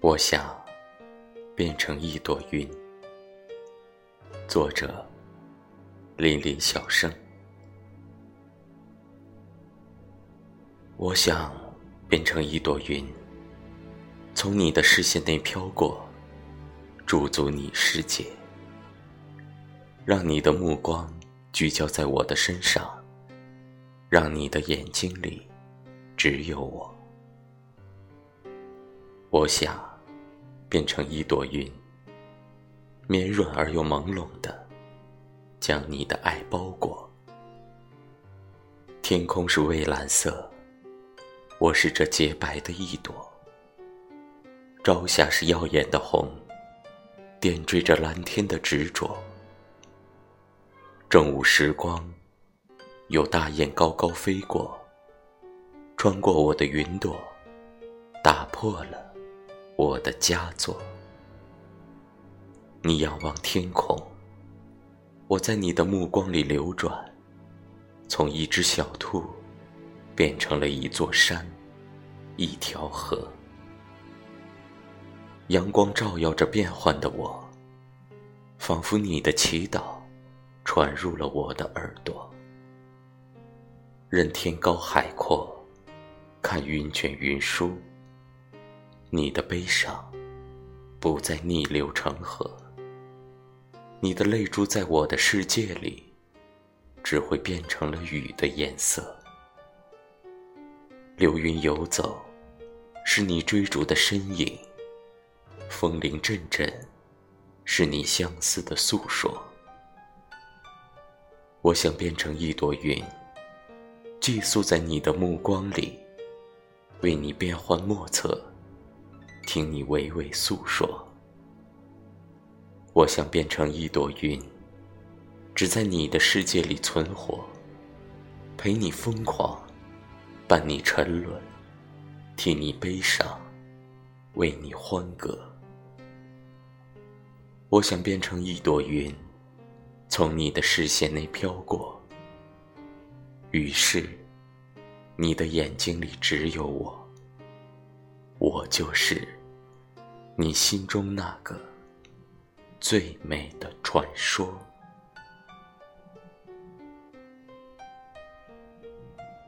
我想变成一朵云。作者：林林小生。我想变成一朵云，从你的视线内飘过，驻足你世界，让你的目光聚焦在我的身上，让你的眼睛里只有我。我想。变成一朵云，绵软而又朦胧的，将你的爱包裹。天空是蔚蓝色，我是这洁白的一朵。朝霞是耀眼的红，点缀着蓝天的执着。正午时光，有大雁高高飞过，穿过我的云朵，打破了。我的佳作，你仰望天空，我在你的目光里流转，从一只小兔变成了一座山，一条河。阳光照耀着变幻的我，仿佛你的祈祷传入了我的耳朵。任天高海阔，看云卷云舒。你的悲伤不再逆流成河，你的泪珠在我的世界里，只会变成了雨的颜色。流云游走，是你追逐的身影；风铃阵阵，是你相思的诉说。我想变成一朵云，寄宿在你的目光里，为你变幻莫测。听你娓娓诉说，我想变成一朵云，只在你的世界里存活，陪你疯狂，伴你沉沦，替你悲伤，为你欢歌。我想变成一朵云，从你的视线内飘过，于是，你的眼睛里只有我，我就是。你心中那个最美的传说。